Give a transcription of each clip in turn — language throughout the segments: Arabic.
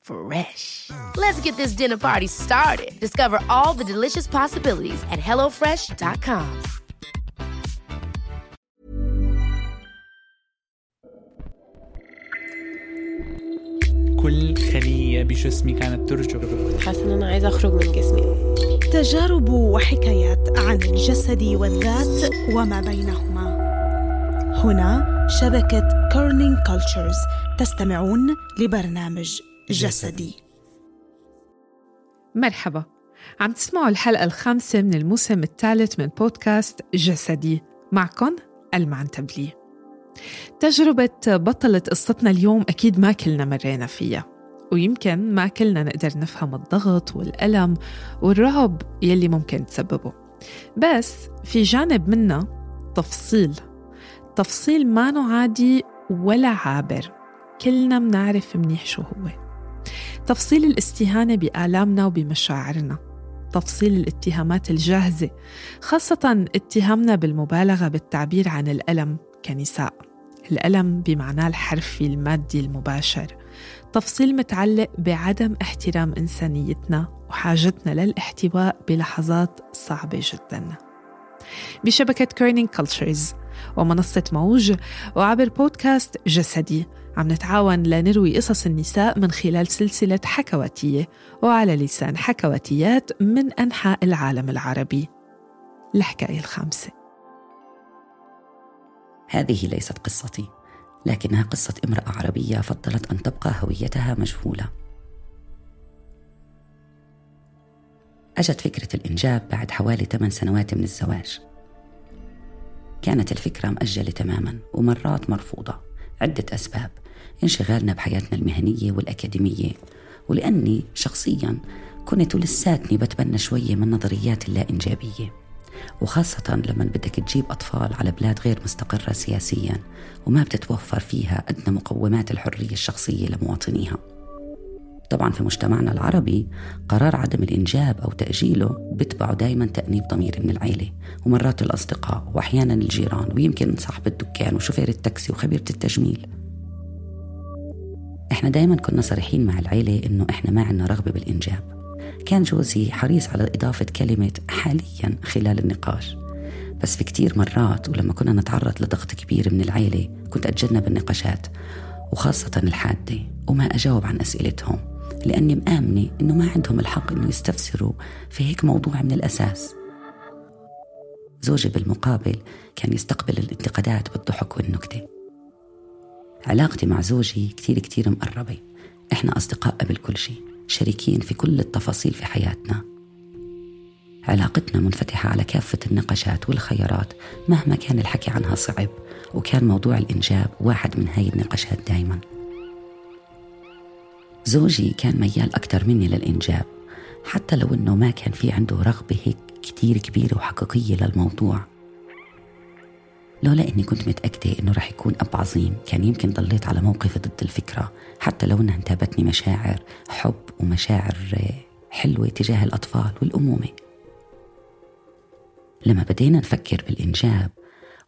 Fresh. Let's get this dinner party started. Discover all the delicious possibilities at hellofresh.com. كل خلية بجسمي كانت ترجف حاسة إن أنا عايزة أخرج من جسمي تجارب وحكايات عن الجسد والذات وما بينهما هنا شبكة Kerning Cultures تستمعون لبرنامج جسدي. مرحبا. عم تسمعوا الحلقة الخامسة من الموسم الثالث من بودكاست جسدي. معكم المعنتبلي تجربة بطلة قصتنا اليوم أكيد ما كلنا مرينا فيها ويمكن ما كلنا نقدر نفهم الضغط والألم والرعب يلي ممكن تسببه. بس في جانب منا تفصيل تفصيل ما عادي ولا عابر. كلنا منعرف منيح شو هو. تفصيل الاستهانة بآلامنا وبمشاعرنا. تفصيل الاتهامات الجاهزة خاصة اتهامنا بالمبالغة بالتعبير عن الألم كنساء. الألم بمعناه الحرفي المادي المباشر. تفصيل متعلق بعدم احترام إنسانيتنا وحاجتنا للاحتواء بلحظات صعبة جدا. بشبكة Kerning Cultures ومنصة موج وعبر بودكاست جسدي. عم نتعاون لنروي قصص النساء من خلال سلسلة حكواتية وعلى لسان حكواتيات من أنحاء العالم العربي. الحكاية الخامسة. هذه ليست قصتي لكنها قصة امرأة عربية فضلت أن تبقى هويتها مجهولة. أجت فكرة الإنجاب بعد حوالي 8 سنوات من الزواج. كانت الفكرة مأجلة تماما ومرات مرفوضة عدة أسباب انشغالنا بحياتنا المهنية والأكاديمية. ولأني شخصيا كنت لساتني بتبنى شوية من نظريات اللا إنجابية وخاصة لما بدك تجيب أطفال على بلاد غير مستقرة سياسيا وما بتتوفر فيها أدنى مقومات الحرية الشخصية لمواطنيها. طبعا في مجتمعنا العربي قرار عدم الإنجاب أو تأجيله بتبعه دايما تأنيب ضمير من العيلة ومرات الأصدقاء وأحيانا الجيران ويمكن صاحب الدكان وشوفير التاكسي وخبيرة التجميل. إحنا دايما كنا صريحين مع العيلة إنه إحنا ما عنا رغبة بالإنجاب. كان جوزي حريص على إضافة كلمة حاليا خلال النقاش. بس في كتير مرات ولما كنا نتعرض لضغط كبير من العيلة كنت أتجنب النقاشات وخاصة الحادة وما أجاوب عن أسئلتهم. لأني مآمنة إنه ما عندهم الحق إنه يستفسروا في هيك موضوع من الأساس. زوجي بالمقابل كان يستقبل الانتقادات بالضحك والنكتة. علاقتي مع زوجي كتير كتير مقربة. إحنا أصدقاء قبل كل شيء شريكين في كل التفاصيل في حياتنا. علاقتنا منفتحة على كافة النقاشات والخيارات مهما كان الحكي عنها صعب وكان موضوع الإنجاب واحد من هاي النقاشات دايما. زوجي كان ميال أكثر مني للإنجاب حتى لو إنه ما كان في عنده رغبة هيك كتير كبيرة وحقيقية للموضوع. لولا إني كنت متأكدة إنه رح يكون أب عظيم كان يمكن ضليت على موقفي ضد الفكرة حتى لو إنها انتابتني مشاعر حب ومشاعر حلوة تجاه الأطفال والأمومة. لما بدينا نفكر بالإنجاب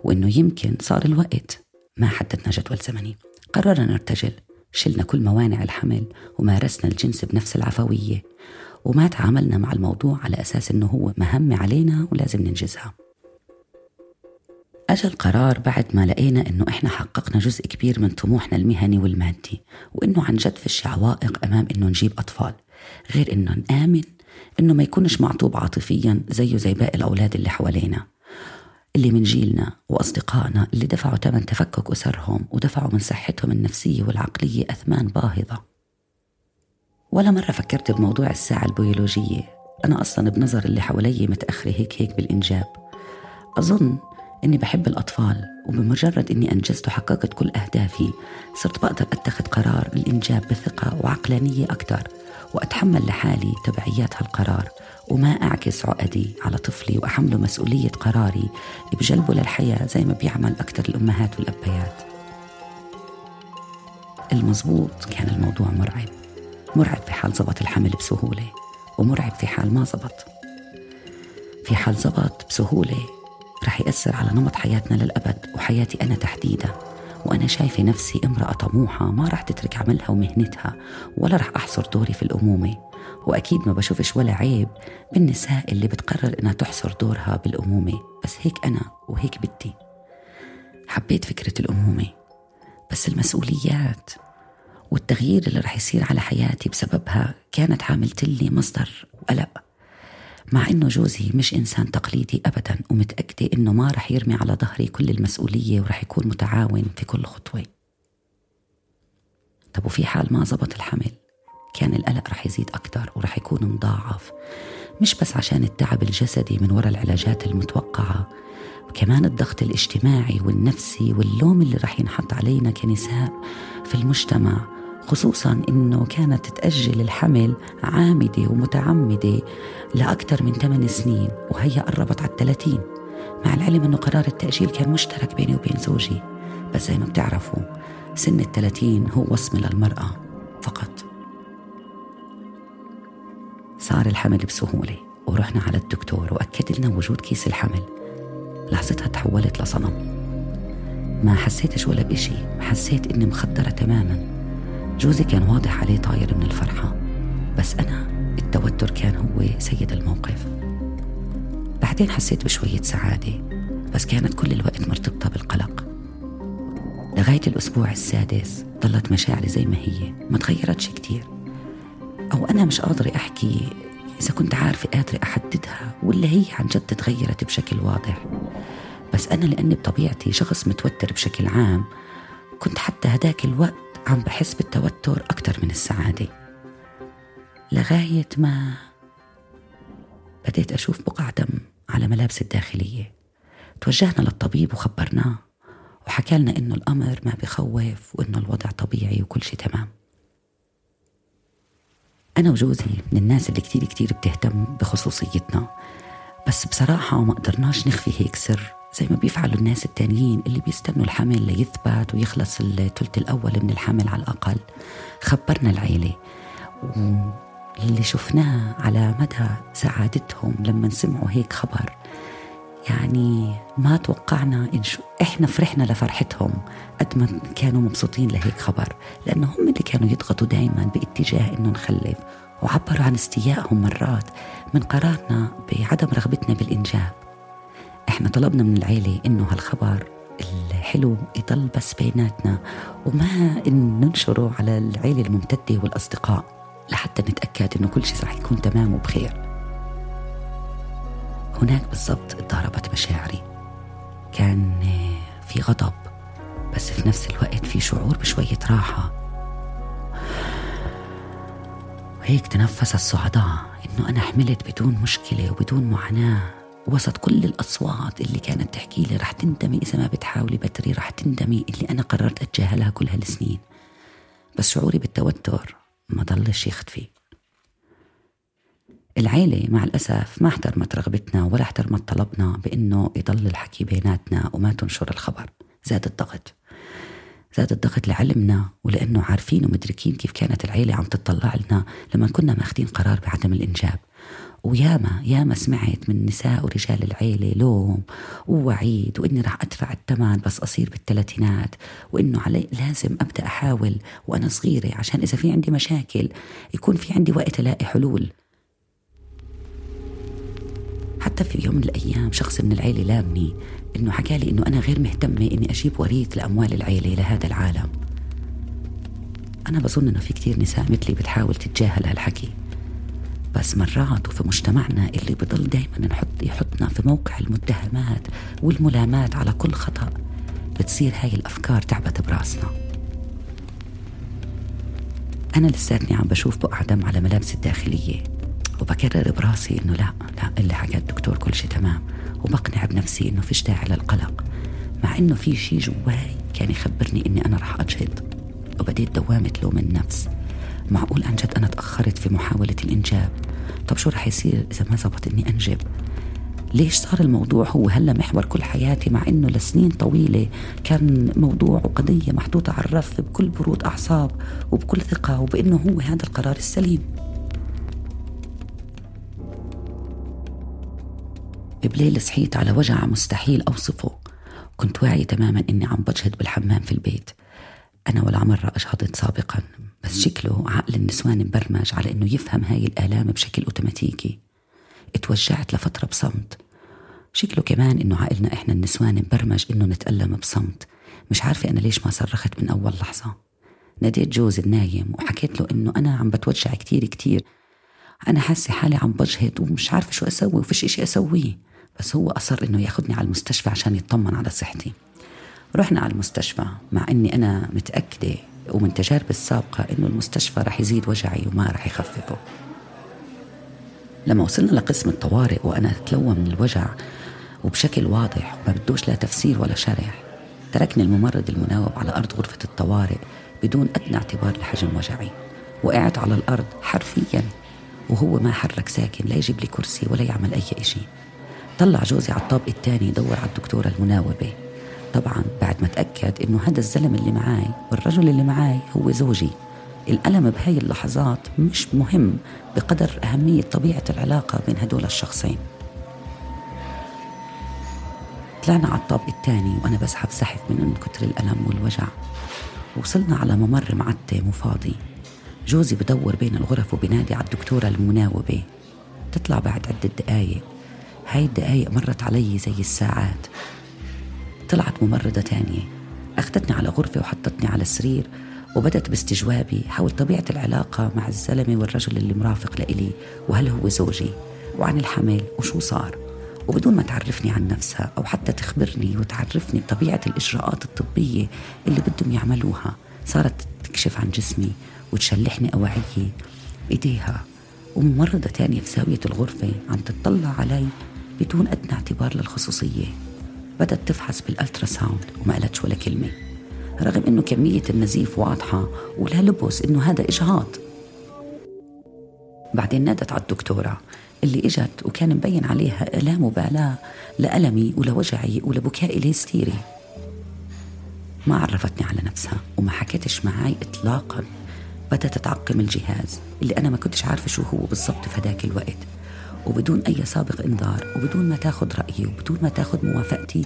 وإنه يمكن صار الوقت ما حددنا جدول زمني قررنا نرتجل. شلنا كل موانع الحمل ومارسنا الجنس بنفس العفوية وما تعاملنا مع الموضوع على أساس إنه هو مهمه علينا ولازم ننجزها. أجى القرار بعد ما لقينا إنه إحنا حققنا جزء كبير من طموحنا المهني والمادي وإنه عن جد فيش عوائق أمام إنه نجيب أطفال غير إنه نآمن إنه ما يكونش معطوب عاطفيا زيه زي باقي الأولاد اللي حوالينا. اللي من جيلنا وأصدقائنا اللي دفعوا ثمن تفكك أسرهم ودفعوا من صحتهم النفسية والعقلية أثمان باهظة. ولا مرة فكرت بموضوع الساعة البيولوجية. أنا أصلا بنظر اللي حوالي متأخرة هيك هيك بالإنجاب. أظن إني بحب الأطفال وبمجرد إني أنجزت وحققت كل أهدافي صرت بقدر أتخذ قرار الإنجاب بثقة وعقلانية أكثر وأتحمل لحالي تبعيات هالقرار. وما أعكس عقدي على طفلي وأحمله مسؤولية قراري بجلبه للحياة زي ما بيعمل أكثر الأمهات والأبيات المزبوط كان الموضوع مرعب مرعب في حال زبط الحمل بسهولة ومرعب في حال ما زبط. في حال زبط بسهولة رح يأثر على نمط حياتنا للأبد وحياتي أنا تحديدا. وأنا شايفة نفسي امرأة طموحة ما رح تترك عملها ومهنتها ولا رح أحصر دوري في الأمومة. وأكيد ما بشوفش ولا عيب بالنساء اللي بتقرر إنها تحصر دورها بالأمومة. بس هيك أنا وهيك بدي. حبيت فكرة الأمومة بس المسؤوليات والتغيير اللي رح يصير على حياتي بسببها كانت عاملت لي مصدر قلق. مع إنه جوزي مش إنسان تقليدي ابدا ومتأكدة إنه ما رح يرمي على ظهري كل المسؤولية ورح يكون متعاون في كل خطوة. طب وفي حال ما زبط الحمل؟ كان القلق رح يزيد أكثر ورح يكون مضاعف. مش بس عشان التعب الجسدي من وراء العلاجات المتوقعة وكمان الضغط الاجتماعي والنفسي واللوم اللي رح ينحط علينا كنساء في المجتمع. خصوصا إنه كانت تأجل الحمل عامدة ومتعمدة لأكثر من 8 سنين وهي قربت على الثلاثين. مع العلم إنه قرار التأجيل كان مشترك بيني وبين زوجي. بس زي ما بتعرفوا سن الثلاثين هو وصمة للمرأة فقط. صار الحمل بسهولة ورحنا على الدكتور وأكد لنا وجود كيس الحمل. لحظتها تحولت لصنم. ما حسيتش ولا بإشي حسيت إني مخدرة تماما. جوزي كان واضح عليه طاير من الفرحة بس أنا التوتر كان هو سيد الموقف. بعدين حسيت بشوية سعادة بس كانت كل الوقت مرتبطة بالقلق. لغاية الأسبوع السادس ضلت مشاعري زي ما هي ما تغيرتش كتير. أو أنا مش قادرة أحكي إذا كنت عارفة قادرة أحددها ولا هي عن جد تغيرت بشكل واضح. بس أنا لأني بطبيعتي شخص متوتر بشكل عام كنت حتى هداك الوقت عم بحس بالتوتر أكتر من السعادة. لغاية ما بديت أشوف بقع دم على ملابس الداخلية. توجهنا للطبيب وخبرناه وحكى لنا إنه الأمر ما بخوف وإنه الوضع طبيعي وكل شيء تمام. أنا وجوزي من الناس اللي كتير كتير بتهتم بخصوصيتنا بس بصراحة ما قدرناش نخفي هيك سر. زي ما بيفعلوا الناس التانيين اللي بيستنوا الحمل ليثبت ويخلص الثلث الأول من الحمل على الأقل. خبرنا العيلة. واللي شفناه على مدى سعادتهم لما سمعوا هيك خبر يعني ما توقعنا إن شو إحنا فرحنا لفرحتهم قد ما كانوا مبسوطين لهيك خبر. لأنه هم اللي كانوا يضغطوا دايما باتجاه إنه نخلف وعبروا عن استيائهم مرات من قرارنا بعدم رغبتنا بالإنجاب. إحنا طلبنا من العيلة إنه هالخبر الحلو يضل بس بيناتنا وما ننشره على العيلة الممتدة والأصدقاء لحتى نتأكد إنه كل شيء رح يكون تمام وبخير. هناك بالضبط ضربت مشاعري. كان في غضب بس في نفس الوقت في شعور بشوية راحة. وهيك تنفس الصعداء إنه أنا حملت بدون مشكلة وبدون معاناة. وسط كل الأصوات اللي كانت تحكي لي رح تندمي إذا ما بتحاولي بتري رح تندمي اللي أنا قررت أتجاهلها كل هالسنين. بس شعوري بالتوتر ما ضلش يختفي العيلة مع الأسف ما احترمت رغبتنا ولا احترمت طلبنا بأنه يضل الحكي بيناتنا وما تنشر الخبر. زاد الضغط. زاد الضغط لعلمنا ولأنه عارفين ومدركين كيف كانت العيلة عم تطلع لنا لما كنا ماخذين قرار بعدم الإنجاب. وياما ياما سمعت من نساء ورجال العيلة لوم ووعيد وإني رح أدفع الثمن بس أصير بالثلاثينات وإنه علي لازم أبدأ أحاول وأنا صغيرة عشان إذا في عندي مشاكل يكون في عندي وقت ألاقي حلول. حتى في يوم من الأيام شخص من العيلة لامني إنه حكى لي إنه أنا غير مهتمة إني أجيب وريث لأموال العيلة لهذا العالم. أنا بظن إنه في كتير نساء مثلي بتحاول تتجاهل هالحكي. بس مرات وفي مجتمعنا اللي بضل دايما نحط يحطنا في موقع المتهمات والملامات على كل خطأ بتصير هاي الأفكار تعبت براسنا. أنا لساتني عم بشوف بقع دم على ملابسي الداخلية وبكرر براسي إنه لا لا اللي حكى الدكتور كل شيء تمام وبقنع بنفسي إنه فيش داعي للقلق مع إنه في شيء جواي كان يخبرني إني أنا رح أجهد وبديت دوامة لوم النفس. معقول عن جد أنا تأخرت في محاولة الإنجاب؟ طب شو رح يصير إذا ما زبط إني أنجب؟ ليش صار الموضوع هو هلا محور كل حياتي مع إنه لسنين طويلة كان موضوع وقضية محطوطه على الرف بكل برود أعصاب وبكل ثقة وبإنه هو هذا القرار السليم. بليل صحيت على وجع مستحيل أوصفه. كنت واعية تماما إني عم بجهد بالحمام في البيت. أنا ولا مرة أجهضت سابقا. بس شكله عقل النسوان مبرمج على إنه يفهم هاي الآلام بشكل أوتوماتيكي. اتوجعت لفترة بصمت. شكله كمان إنه عقلنا إحنا النسوان مبرمج إنه نتألم بصمت. مش عارفة أنا ليش ما صرخت من أول لحظة. ناديت جوزي النايم وحكيت له إنه أنا عم بتوجع كتير كتير. أنا حاسة حالي عم بجهد ومش عارفة شو أسوي وفيش إشي أسويه. بس هو أصر إنه ياخدني على المستشفى عشان يطمن على صحتي. رحنا على المستشفى مع إني أنا متأكدة ومن تجاربي السابقة إنه المستشفى رح يزيد وجعي وما رح يخففه. لما وصلنا لقسم الطوارئ وأنا أتلوى من الوجع وبشكل واضح ما بدوش لا تفسير ولا شرح تركني الممرض المناوب على أرض غرفة الطوارئ بدون أدنى اعتبار لحجم وجعي. وقعت على الأرض حرفيا وهو ما حرك ساكن لا يجيب لي كرسي ولا يعمل أي إشي. طلع جوزي على الطابق الثاني يدور على الدكتورة المناوبة. طبعا بعد ما تأكد إنه هذا الزلم اللي معاي والرجل اللي معاي هو زوجي. الألم بهاي اللحظات مش مهم بقدر أهمية طبيعة العلاقة بين هدول الشخصين. طلعنا على الطابق الثاني وأنا بسحب سحب من كتر الألم والوجع. وصلنا على ممر معتم وفاضي. جوزي بدور بين الغرف وبنادي على الدكتورة المناوبة. تطلع بعد عدة دقايق. هاي الدقايق مرت علي زي الساعات. طلعت ممرضة تانية. أخذتني على غرفة وحطتني على السرير وبدأت باستجوابي حول طبيعة العلاقة مع الزلمة والرجل اللي مرافق لإلي وهل هو زوجي؟ وعن الحمل وشو صار؟ وبدون ما تعرفني عن نفسها أو حتى تخبرني وتعرفني بطبيعة الإجراءات الطبية اللي بدهم يعملوها صارت تكشف عن جسمي وتشلحني أواعيي بإيديها وممرضة تانية في زاوية الغرفة عم تطلع علي بدون أدنى اعتبار للخصوصية. بدأت تفحص بالألترا ساوند وما قالتش ولا كلمة. رغم إنه كمية النزيف واضحة ولا لبس إنه هذا إجهاض. بعدين نادت على الدكتورة اللي إجت وكان مبين عليها لا مبالاة لألمي ولوجعي ولبكائي الهستيري. ما عرفتني على نفسها وما حكيتش معي اطلاقا. بدأت تعقم الجهاز اللي أنا ما كنتش عارفة شو هو بالضبط في هداك الوقت. وبدون أي سابق إنذار وبدون ما تاخذ رأيي وبدون ما تاخذ موافقتي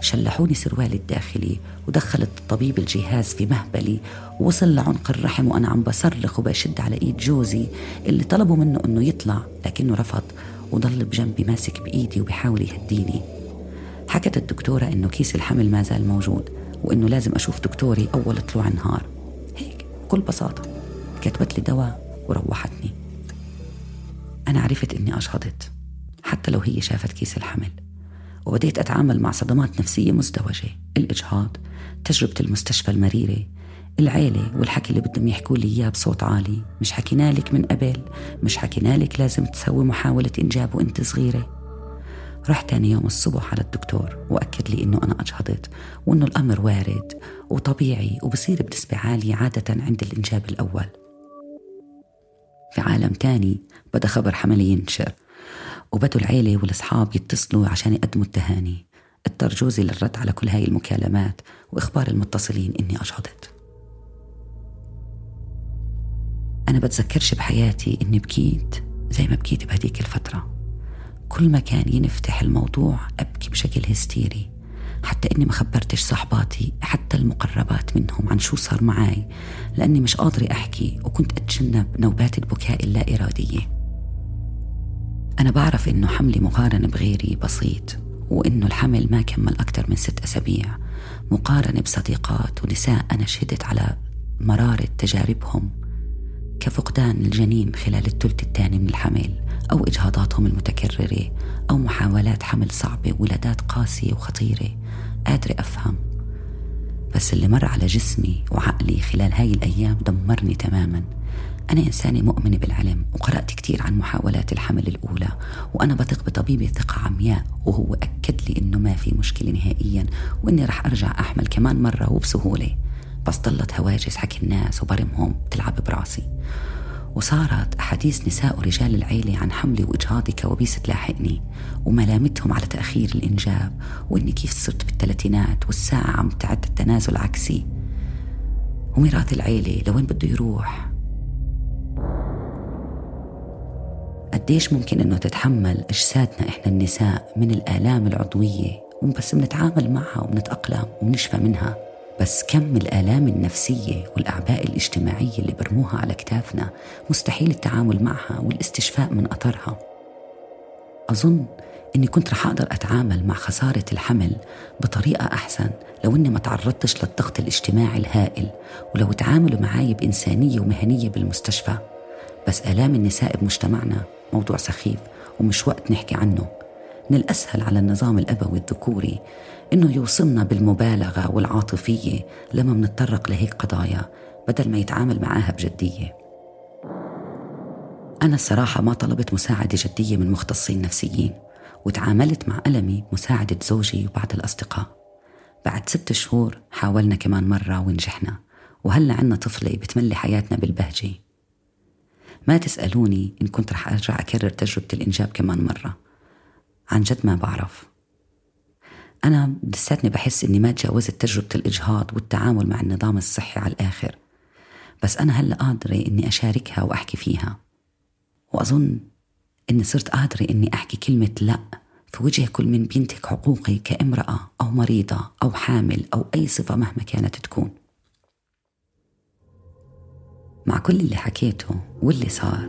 شلحوني سروالي الداخلي ودخلت الطبيب الجهاز في مهبلي ووصل لعنق الرحم وأنا عم بصرخ وبشد على إيد جوزي اللي طلبوا منه إنه يطلع لكنه رفض وضل بجنبي ماسك بإيدي وبيحاول يهديني. حكت الدكتورة إنه كيس الحمل ما زال موجود وإنه لازم أشوف دكتوري أول طلوع النهار هيك بكل بساطة كتبت لي دواء وروحتني. أنا عرفت إني أجهضت حتى لو هي شافت كيس الحمل. وبديت أتعامل مع صدمات نفسية مزدوجة. الإجهاض تجربة المستشفى المريرة العيلة والحكي اللي بدهم يحكوا لي إياه بصوت عالي. مش حكينا لك من قبل مش حكينا لك لازم تسوي محاولة إنجاب وإنت صغيرة. رحت تاني يوم الصبح على الدكتور وأكد لي إنه أنا أجهضت وإنه الأمر وارد وطبيعي وبصير بنسبة عالية عادة عند الإنجاب الأول. في عالم تاني بدأ خبر حملي ينشر. وبدوا العيلة والأصحاب يتصلوا عشان يقدموا التهاني. اضطر جوزي للرد على كل هاي المكالمات وإخبار المتصلين إني أجهضت. أنا بتذكرش بحياتي إني بكيت زي ما بكيت بهديك الفترة. كل ما كان ينفتح الموضوع أبكي بشكل هستيري. حتى إني ما خبرتش صحباتي حتى المقربات منهم عن شو صار معي لأني مش قادرة أحكي وكنت أتجنب نوبات البكاء اللا إرادية أنا بعرف إنه حملي مقارنة بغيري بسيط وإنه الحمل ما كمل أكثر من ست أسابيع مقارنة بصديقات ونساء أنا شهدت على مرارة تجاربهم كفقدان الجنين خلال الثلث الثاني من الحمل أو إجهاضاتهم المتكررة أو محاولات حمل صعبة ولادات قاسية وخطيرة. قادرة أفهم. بس اللي مر على جسمي وعقلي خلال هاي الأيام دمرني تماما. أنا إنسانة مؤمنة بالعلم وقرأت كثير عن محاولات الحمل الأولى وأنا بثق بطبيبي ثقة عمياء وهو أكد لي إنه ما في مشكلة نهائيا وإني رح أرجع أحمل كمان مرة وبسهولة. بس ضلت هواجس حكي الناس وبرمهم تلعب براسي. وصارت أحاديث نساء ورجال العيلة عن حملي وإجهاضي كوابيس تلاحقني وملامتهم على تأخير الإنجاب وإني كيف صرت بالثلاثينات والساعة عم تعد التنازل عكسي. وميراث العيلة لوين بده يروح؟ قديش ممكن إنه تتحمل أجسادنا إحنا النساء من الآلام العضوية وبس بنتعامل معها وبنتأقلم وبنشفى منها؟ بس كم الآلام النفسية والأعباء الاجتماعية اللي برموها على كتافنا مستحيل التعامل معها والاستشفاء من أثرها أظن إني كنت رح أقدر أتعامل مع خسارة الحمل بطريقة أحسن لو إني ما تعرضتش للضغط الاجتماعي الهائل ولو تعاملوا معي بإنسانية ومهنية بالمستشفى. بس آلام النساء بمجتمعنا موضوع سخيف ومش وقت نحكي عنه. من الأسهل على النظام الأبوي الذكوري إنه يوصلنا بالمبالغة والعاطفية لما منتطرق لهيك قضايا بدل ما يتعامل معاها بجدية. أنا الصراحة ما طلبت مساعدة جدية من مختصين نفسيين وتعاملت مع ألمي مساعدة زوجي وبعض الأصدقاء. بعد ست شهور حاولنا كمان مرة ونجحنا وهلا عنا طفلة بتملي حياتنا بالبهجة. ما تسألوني إن كنت رح أرجع أكرر تجربة الإنجاب كمان مرة. عن جد ما بعرف. أنا لساتني بحس إني ما تجاوزت تجربة الإجهاض والتعامل مع النظام الصحي على الآخر. بس أنا هلأ قادرة إني أشاركها وأحكي فيها. وأظن إني صرت قادرة إني أحكي كلمة لأ في وجه كل من بينتهك حقوقي كامرأة أو مريضة أو حامل أو أي صفة مهما كانت تكون. مع كل اللي حكيته واللي صار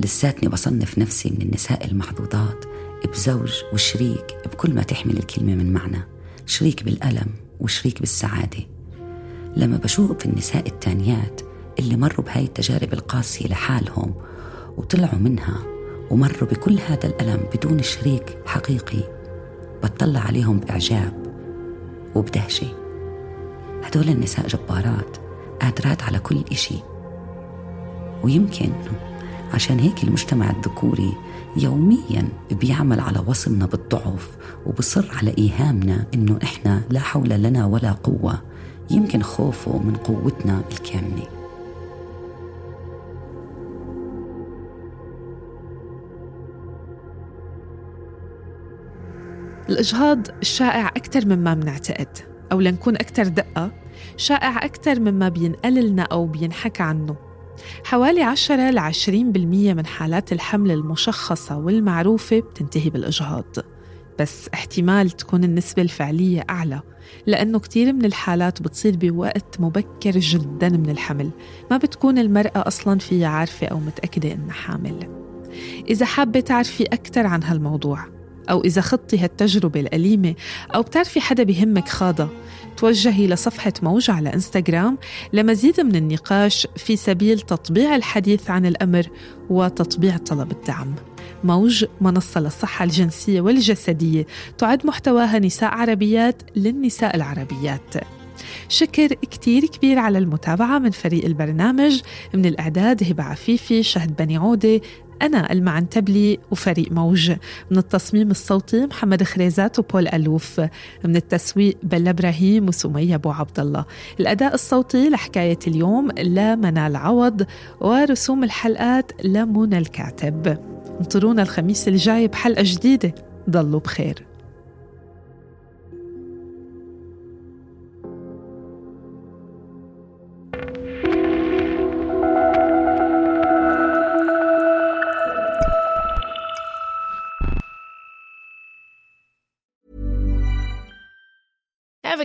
لساتني بصنف نفسي من النساء المحظوظات بزوج وشريك بكل ما تحمل الكلمة من معنى شريك بالألم وشريك بالسعادة. لما بشوف النساء التانيات اللي مروا بهاي التجارب القاسية لحالهم وطلعوا منها ومروا بكل هذا الألم بدون شريك حقيقي بتطلع عليهم بإعجاب وبدهشة. هدول النساء جبارات قادرات على كل إشي. ويمكن عشان هيك المجتمع الذكوري يوميا بيعمل على وصمنا بالضعف وبصر على إيهامنا إنه إحنا لا حول لنا ولا قوة. يمكن خوفه من قوتنا الكاملة الإجهاض شائع أكثر مما بنعتقد أو لنكون أكثر دقة شائع أكثر مما بينقل لنا أو بينحكى عنه. حوالي 10 ل 20% من حالات الحمل المشخصة والمعروفة بتنتهي بالإجهاض. بس احتمال تكون النسبة الفعلية أعلى لأنه كتير من الحالات بتصير بوقت مبكر جدا من الحمل. ما بتكون المرأة أصلا فيها عارفة أو متأكدة إنها حامل. إذا حابة تعرفي أكثر عن هالموضوع أو إذا خضتي هالتجربة الأليمة أو بتعرفي حدا بهمك خاضة. توجهي لصفحة موج على إنستغرام لمزيد من النقاش في سبيل تطبيع الحديث عن الأمر وتطبيع طلب الدعم. موج منصة للصحة الجنسية والجسدية تعد محتواها نساء عربيات للنساء العربيات. شكر كتير كبير على المتابعة من فريق البرنامج. من الإعداد هبة عفيفي شهد بني عودة أنا المعنتبلي وفريق موج. من التصميم الصوتي محمد خريزات وبول ألوف. من التسويق بلا إبراهيم وسمية أبو عبد الله. الأداء الصوتي لحكاية اليوم لمنال عوض ورسوم الحلقات لمنى الكاتب. انطرونا الخميس الجاي بحلقة جديدة. ضلوا بخير.